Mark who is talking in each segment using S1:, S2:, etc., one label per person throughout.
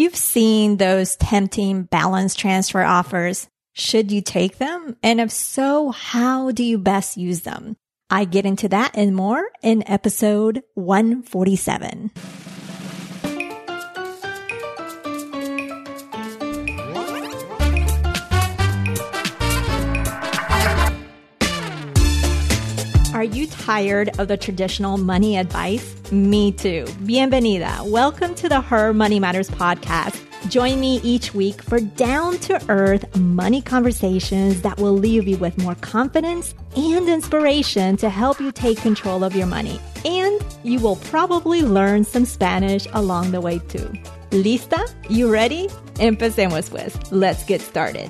S1: You've seen those tempting balance transfer offers. Should you take them? And if so, how do you best use them? I get into that and more in episode 147. Are you tired of the traditional money advice? Me too. Bienvenida. Welcome to the Her Money Matters podcast. Join me each week for down to earth money conversations that will leave you with more confidence and inspiration to help you take control of your money. And you will probably learn some Spanish along the way too. Lista? You ready? Empecemos pues. Let's get started.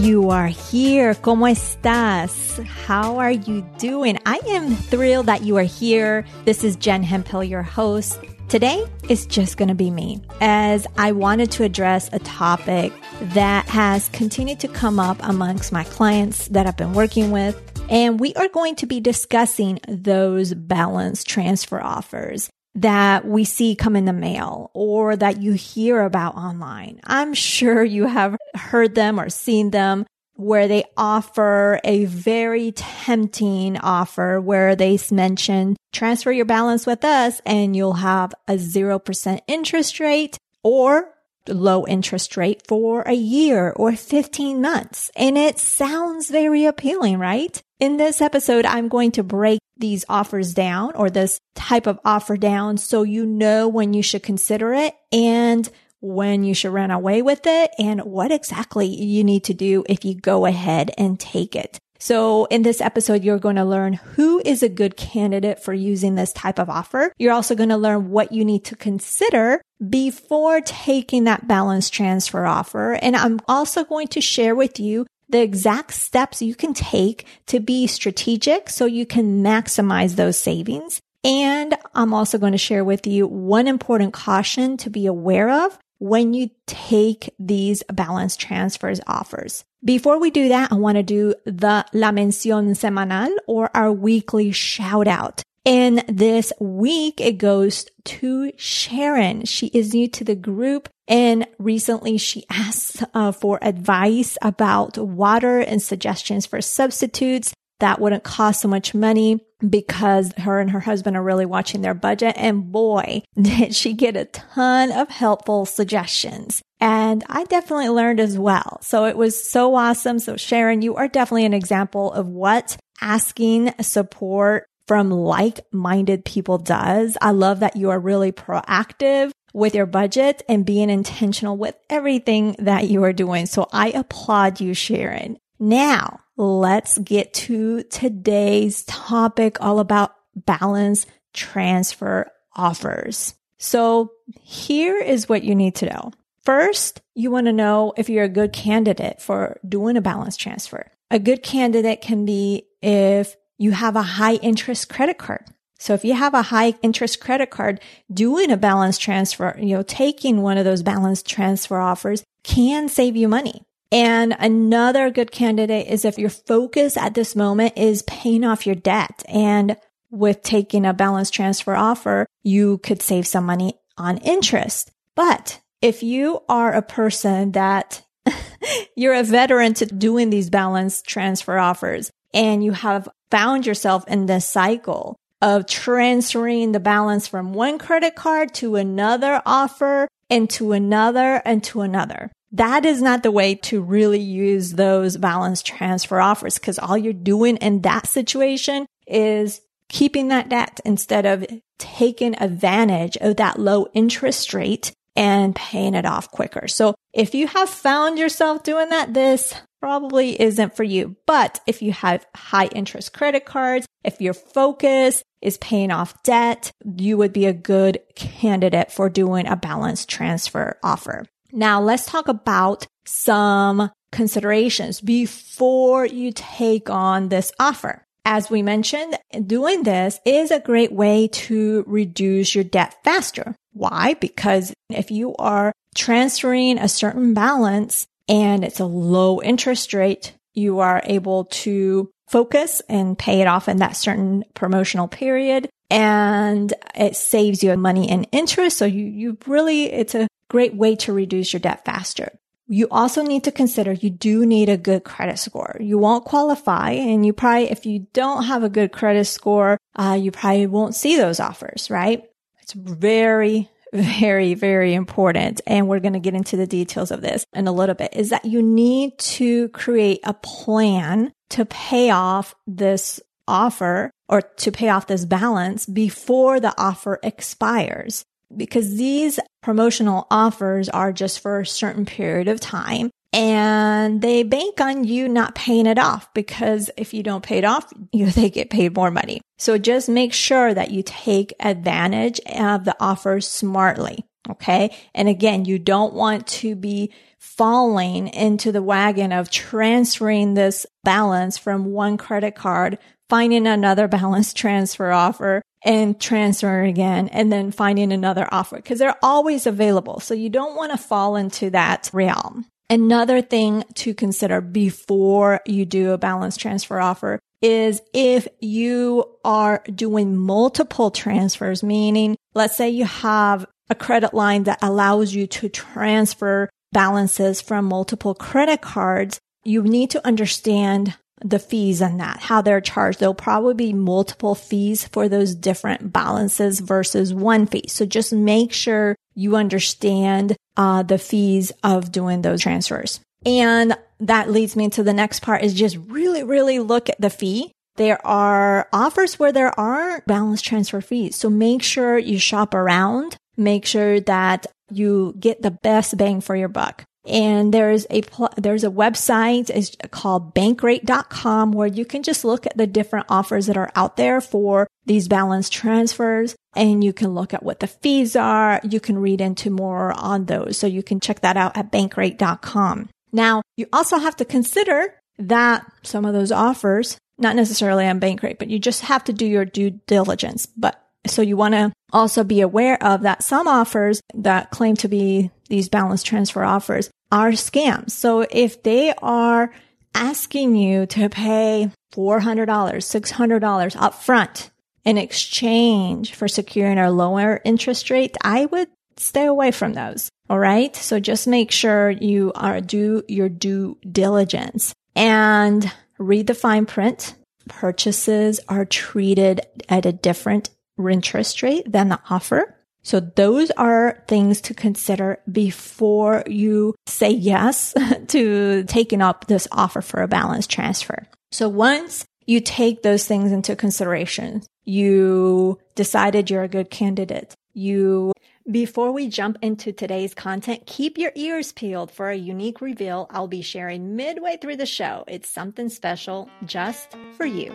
S1: You are here. ¿Cómo estás? How are you doing? I am thrilled that you are here. This is Jen Hemphill, your host. Today is just going to be me as I wanted to address a topic that has continued to come up amongst my clients that I've been working with. And we are going to be discussing those balance transfer offers that we see come in the mail or that you hear about online. I'm sure you have heard them or seen them where they offer a very tempting offer where they mention transfer your balance with us and you'll have a 0% interest rate or low interest rate for a year or 15 months. And it sounds very appealing, right? In this episode, I'm going to break these offers down or this type of offer down so you know when you should consider it and when you should run away with it and what exactly you need to do if you go ahead and take it. So in this episode, you're going to learn who is a good candidate for using this type of offer. You're also going to learn what you need to consider before taking that balance transfer offer. And I'm also going to share with you the exact steps you can take to be strategic so you can maximize those savings. And I'm also going to share with you one important caution to be aware of when you take these balance transfers offers. Before we do that, I want to do the La Mención Semanal or our weekly shout out. And this week it goes to Sharon. She is new to the group and recently she asked uh, for advice about water and suggestions for substitutes that wouldn't cost so much money because her and her husband are really watching their budget. And boy, did she get a ton of helpful suggestions. And I definitely learned as well. So it was so awesome. So Sharon, you are definitely an example of what asking support from like-minded people does. I love that you are really proactive with your budget and being intentional with everything that you are doing. So I applaud you, Sharon. Now let's get to today's topic all about balance transfer offers. So here is what you need to know. First, you want to know if you're a good candidate for doing a balance transfer. A good candidate can be if you have a high interest credit card. So if you have a high interest credit card, doing a balance transfer, you know, taking one of those balance transfer offers can save you money. And another good candidate is if your focus at this moment is paying off your debt. And with taking a balance transfer offer, you could save some money on interest. But if you are a person that you're a veteran to doing these balance transfer offers and you have found yourself in this cycle of transferring the balance from one credit card to another offer and to another and to another. That is not the way to really use those balance transfer offers because all you're doing in that situation is keeping that debt instead of taking advantage of that low interest rate and paying it off quicker. So if you have found yourself doing that, this probably isn't for you. But if you have high interest credit cards, if your focus is paying off debt, you would be a good candidate for doing a balance transfer offer. Now let's talk about some considerations before you take on this offer. As we mentioned, doing this is a great way to reduce your debt faster. Why? Because if you are transferring a certain balance and it's a low interest rate, you are able to focus and pay it off in that certain promotional period and it saves you money and interest. So you, you really, it's a great way to reduce your debt faster. You also need to consider you do need a good credit score. You won't qualify and you probably, if you don't have a good credit score, uh, you probably won't see those offers, right? It's very, very, very important. And we're going to get into the details of this in a little bit is that you need to create a plan to pay off this offer or to pay off this balance before the offer expires. Because these promotional offers are just for a certain period of time and they bank on you not paying it off because if you don't pay it off, you they get paid more money. So just make sure that you take advantage of the offers smartly. Okay. And again, you don't want to be falling into the wagon of transferring this balance from one credit card, finding another balance transfer offer and transferring again and then finding another offer because they're always available. So you don't want to fall into that realm. Another thing to consider before you do a balance transfer offer is if you are doing multiple transfers, meaning let's say you have a credit line that allows you to transfer balances from multiple credit cards, you need to understand the fees on that, how they're charged. There'll probably be multiple fees for those different balances versus one fee. So just make sure you understand uh, the fees of doing those transfers. And that leads me to the next part is just really, really look at the fee. There are offers where there aren't balance transfer fees. So make sure you shop around. Make sure that you get the best bang for your buck. And there's a, pl- there's a website it's called bankrate.com where you can just look at the different offers that are out there for these balance transfers and you can look at what the fees are. You can read into more on those. So you can check that out at bankrate.com. Now you also have to consider that some of those offers, not necessarily on Bankrate, but you just have to do your due diligence. But so you want to also be aware of that some offers that claim to be these balance transfer offers are scams. So if they are asking you to pay $400, $600 upfront in exchange for securing a lower interest rate, I would stay away from those. All right. So just make sure you are do your due diligence and read the fine print. Purchases are treated at a different interest rate than the offer. So those are things to consider before you say yes to taking up this offer for a balance transfer. So once you take those things into consideration, you decided you're a good candidate. You before we jump into today's content, keep your ears peeled for a unique reveal I'll be sharing midway through the show. It's something special just for you.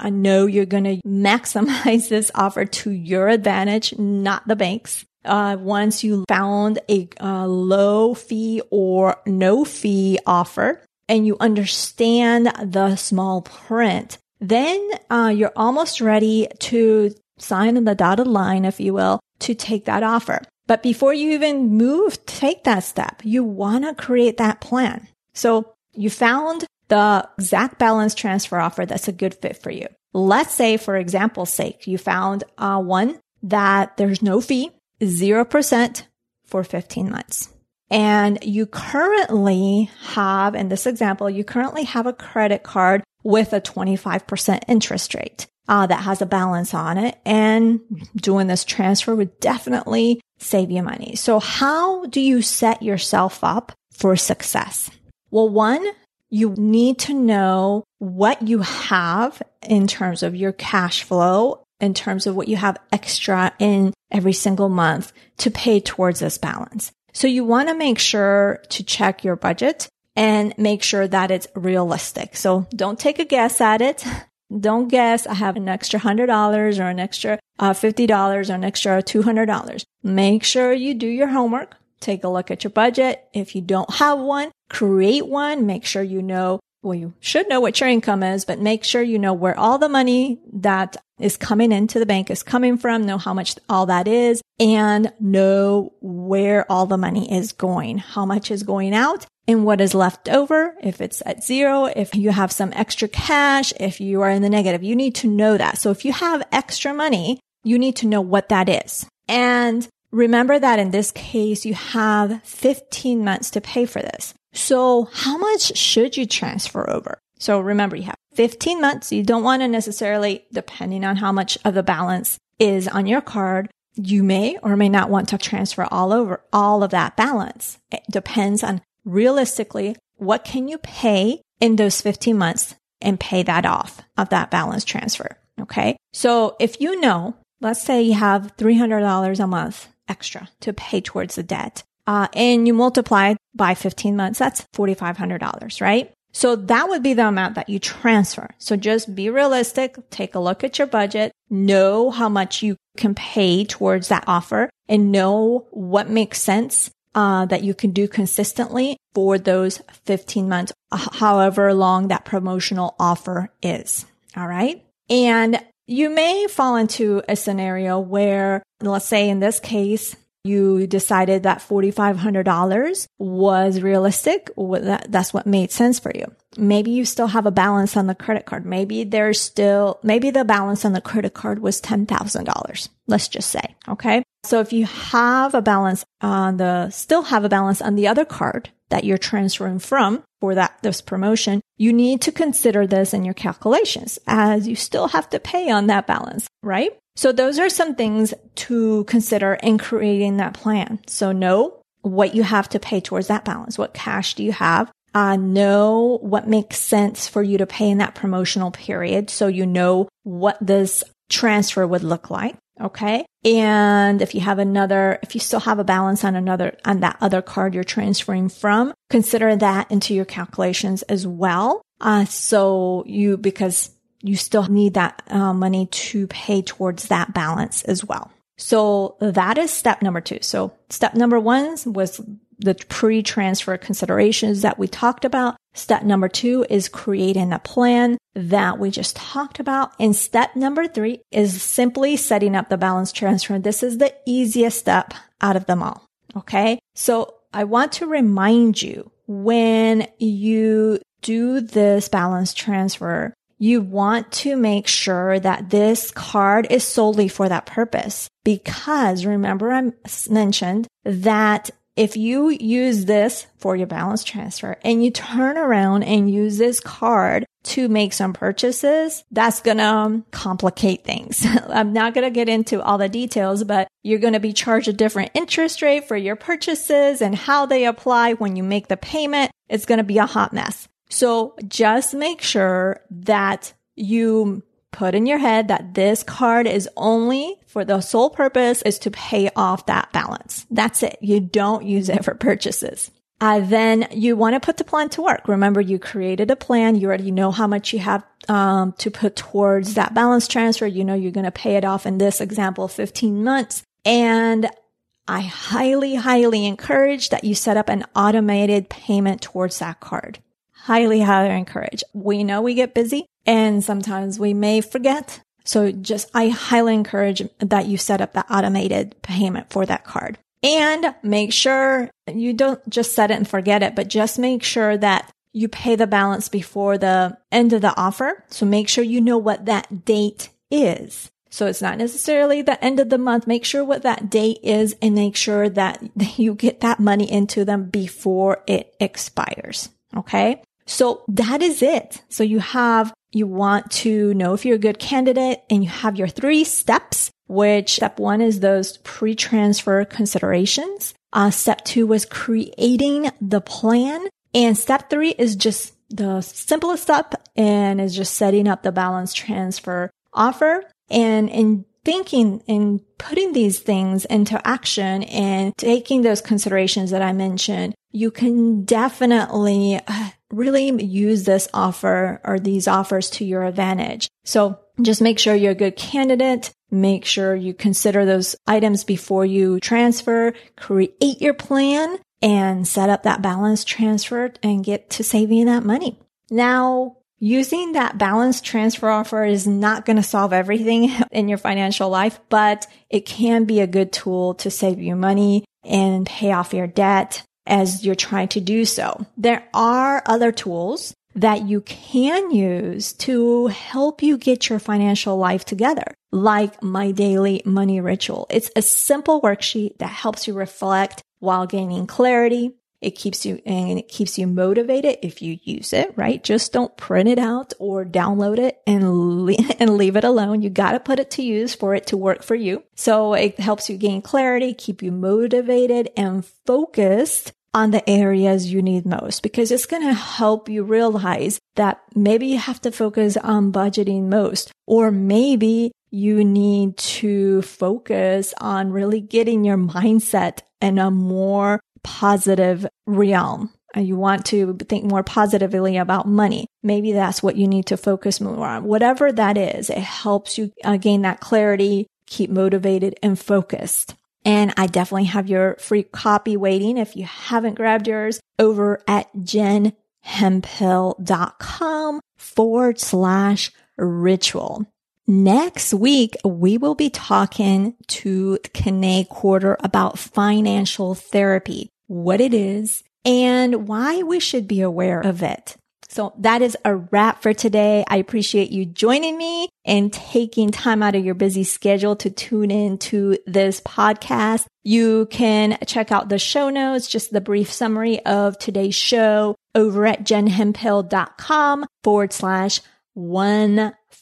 S1: I know you're going to maximize this offer to your advantage, not the bank's. Uh, once you found a, a low fee or no fee offer and you understand the small print, then uh, you're almost ready to sign the dotted line, if you will, to take that offer. But before you even move, take that step, you want to create that plan. So you found the exact balance transfer offer that's a good fit for you. Let's say, for example's sake, you found uh, one that there's no fee, 0% for 15 months. And you currently have, in this example, you currently have a credit card with a 25% interest rate uh, that has a balance on it. And doing this transfer would definitely save you money. So how do you set yourself up for success? Well, one, you need to know what you have in terms of your cash flow, in terms of what you have extra in every single month to pay towards this balance. So you want to make sure to check your budget and make sure that it's realistic. So don't take a guess at it. Don't guess I have an extra $100 or an extra uh, $50 or an extra $200. Make sure you do your homework. Take a look at your budget. If you don't have one, create one. Make sure you know, well, you should know what your income is, but make sure you know where all the money that is coming into the bank is coming from, know how much all that is and know where all the money is going, how much is going out and what is left over, if it's at zero, if you have some extra cash, if you are in the negative, you need to know that. So if you have extra money, you need to know what that is. And remember that in this case, you have 15 months to pay for this. So how much should you transfer over? So remember, you have 15 months. You don't want to necessarily, depending on how much of the balance is on your card, you may or may not want to transfer all over all of that balance. It depends on realistically what can you pay in those 15 months and pay that off of that balance transfer. Okay. So if you know, let's say you have $300 a month extra to pay towards the debt, uh, and you multiply by 15 months, that's $4,500, right? So that would be the amount that you transfer. So just be realistic, take a look at your budget, know how much you can pay towards that offer and know what makes sense uh, that you can do consistently for those 15 months, however long that promotional offer is. All right. And you may fall into a scenario where, let's say in this case, you decided that $4,500 was realistic. That's what made sense for you. Maybe you still have a balance on the credit card. Maybe there's still, maybe the balance on the credit card was $10,000. Let's just say. Okay. So if you have a balance on the, still have a balance on the other card that you're transferring from for that, this promotion, you need to consider this in your calculations as you still have to pay on that balance, right? So those are some things to consider in creating that plan. So know what you have to pay towards that balance. What cash do you have? Uh, know what makes sense for you to pay in that promotional period. So you know what this transfer would look like. Okay. And if you have another, if you still have a balance on another, on that other card you're transferring from, consider that into your calculations as well. Uh, so you, because you still need that uh, money to pay towards that balance as well. So that is step number two. So step number one was the pre-transfer considerations that we talked about. Step number two is creating a plan that we just talked about. And step number three is simply setting up the balance transfer. This is the easiest step out of them all. Okay. So I want to remind you when you do this balance transfer, you want to make sure that this card is solely for that purpose. Because remember I mentioned that if you use this for your balance transfer and you turn around and use this card to make some purchases, that's gonna um, complicate things. I'm not gonna get into all the details, but you're gonna be charged a different interest rate for your purchases and how they apply when you make the payment. It's gonna be a hot mess. So just make sure that you put in your head that this card is only for the sole purpose is to pay off that balance. That's it. You don't use it for purchases. Uh, then you want to put the plan to work. Remember, you created a plan. You already know how much you have um, to put towards that balance transfer. You know you're going to pay it off in this example, 15 months. And I highly, highly encourage that you set up an automated payment towards that card highly, highly encourage. We know we get busy and sometimes we may forget. So just, I highly encourage that you set up that automated payment for that card and make sure you don't just set it and forget it, but just make sure that you pay the balance before the end of the offer. So make sure you know what that date is. So it's not necessarily the end of the month. Make sure what that date is and make sure that you get that money into them before it expires. Okay. So that is it. So you have, you want to know if you're a good candidate and you have your three steps, which step one is those pre-transfer considerations. Uh, step two was creating the plan. And step three is just the simplest step and is just setting up the balance transfer offer. And in thinking and putting these things into action and taking those considerations that I mentioned, you can definitely uh, really use this offer or these offers to your advantage. So just make sure you're a good candidate. Make sure you consider those items before you transfer, create your plan and set up that balance transfer and get to saving that money. Now, using that balance transfer offer is not going to solve everything in your financial life, but it can be a good tool to save you money and pay off your debt as you're trying to do so. There are other tools that you can use to help you get your financial life together, like my daily money ritual. It's a simple worksheet that helps you reflect while gaining clarity. It keeps you and it keeps you motivated if you use it, right? Just don't print it out or download it and le- and leave it alone. You got to put it to use for it to work for you. So it helps you gain clarity, keep you motivated and focused on the areas you need most because it's going to help you realize that maybe you have to focus on budgeting most or maybe you need to focus on really getting your mindset in a more positive realm. You want to think more positively about money. Maybe that's what you need to focus more on. Whatever that is, it helps you gain that clarity, keep motivated and focused. And I definitely have your free copy waiting. If you haven't grabbed yours over at jenhemphill.com forward slash ritual. Next week, we will be talking to Kane Quarter about financial therapy, what it is, and why we should be aware of it. So that is a wrap for today. I appreciate you joining me and taking time out of your busy schedule to tune in to this podcast. You can check out the show notes, just the brief summary of today's show over at jenhemphill.com forward slash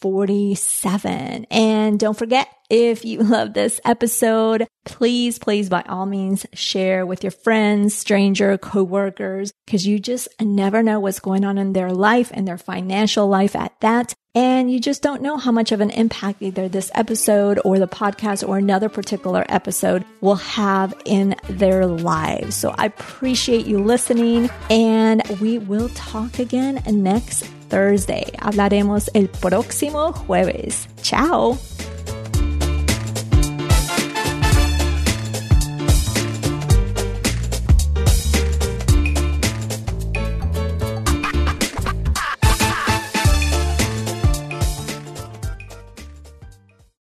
S1: 147. And don't forget, if you love this episode, please, please, by all means, share with your friends, stranger, coworkers, because you just never know what's going on in their life and their financial life at that. And you just don't know how much of an impact either this episode or the podcast or another particular episode will have in their lives. So I appreciate you listening and we will talk again next Thursday. Hablaremos el próximo jueves. Ciao.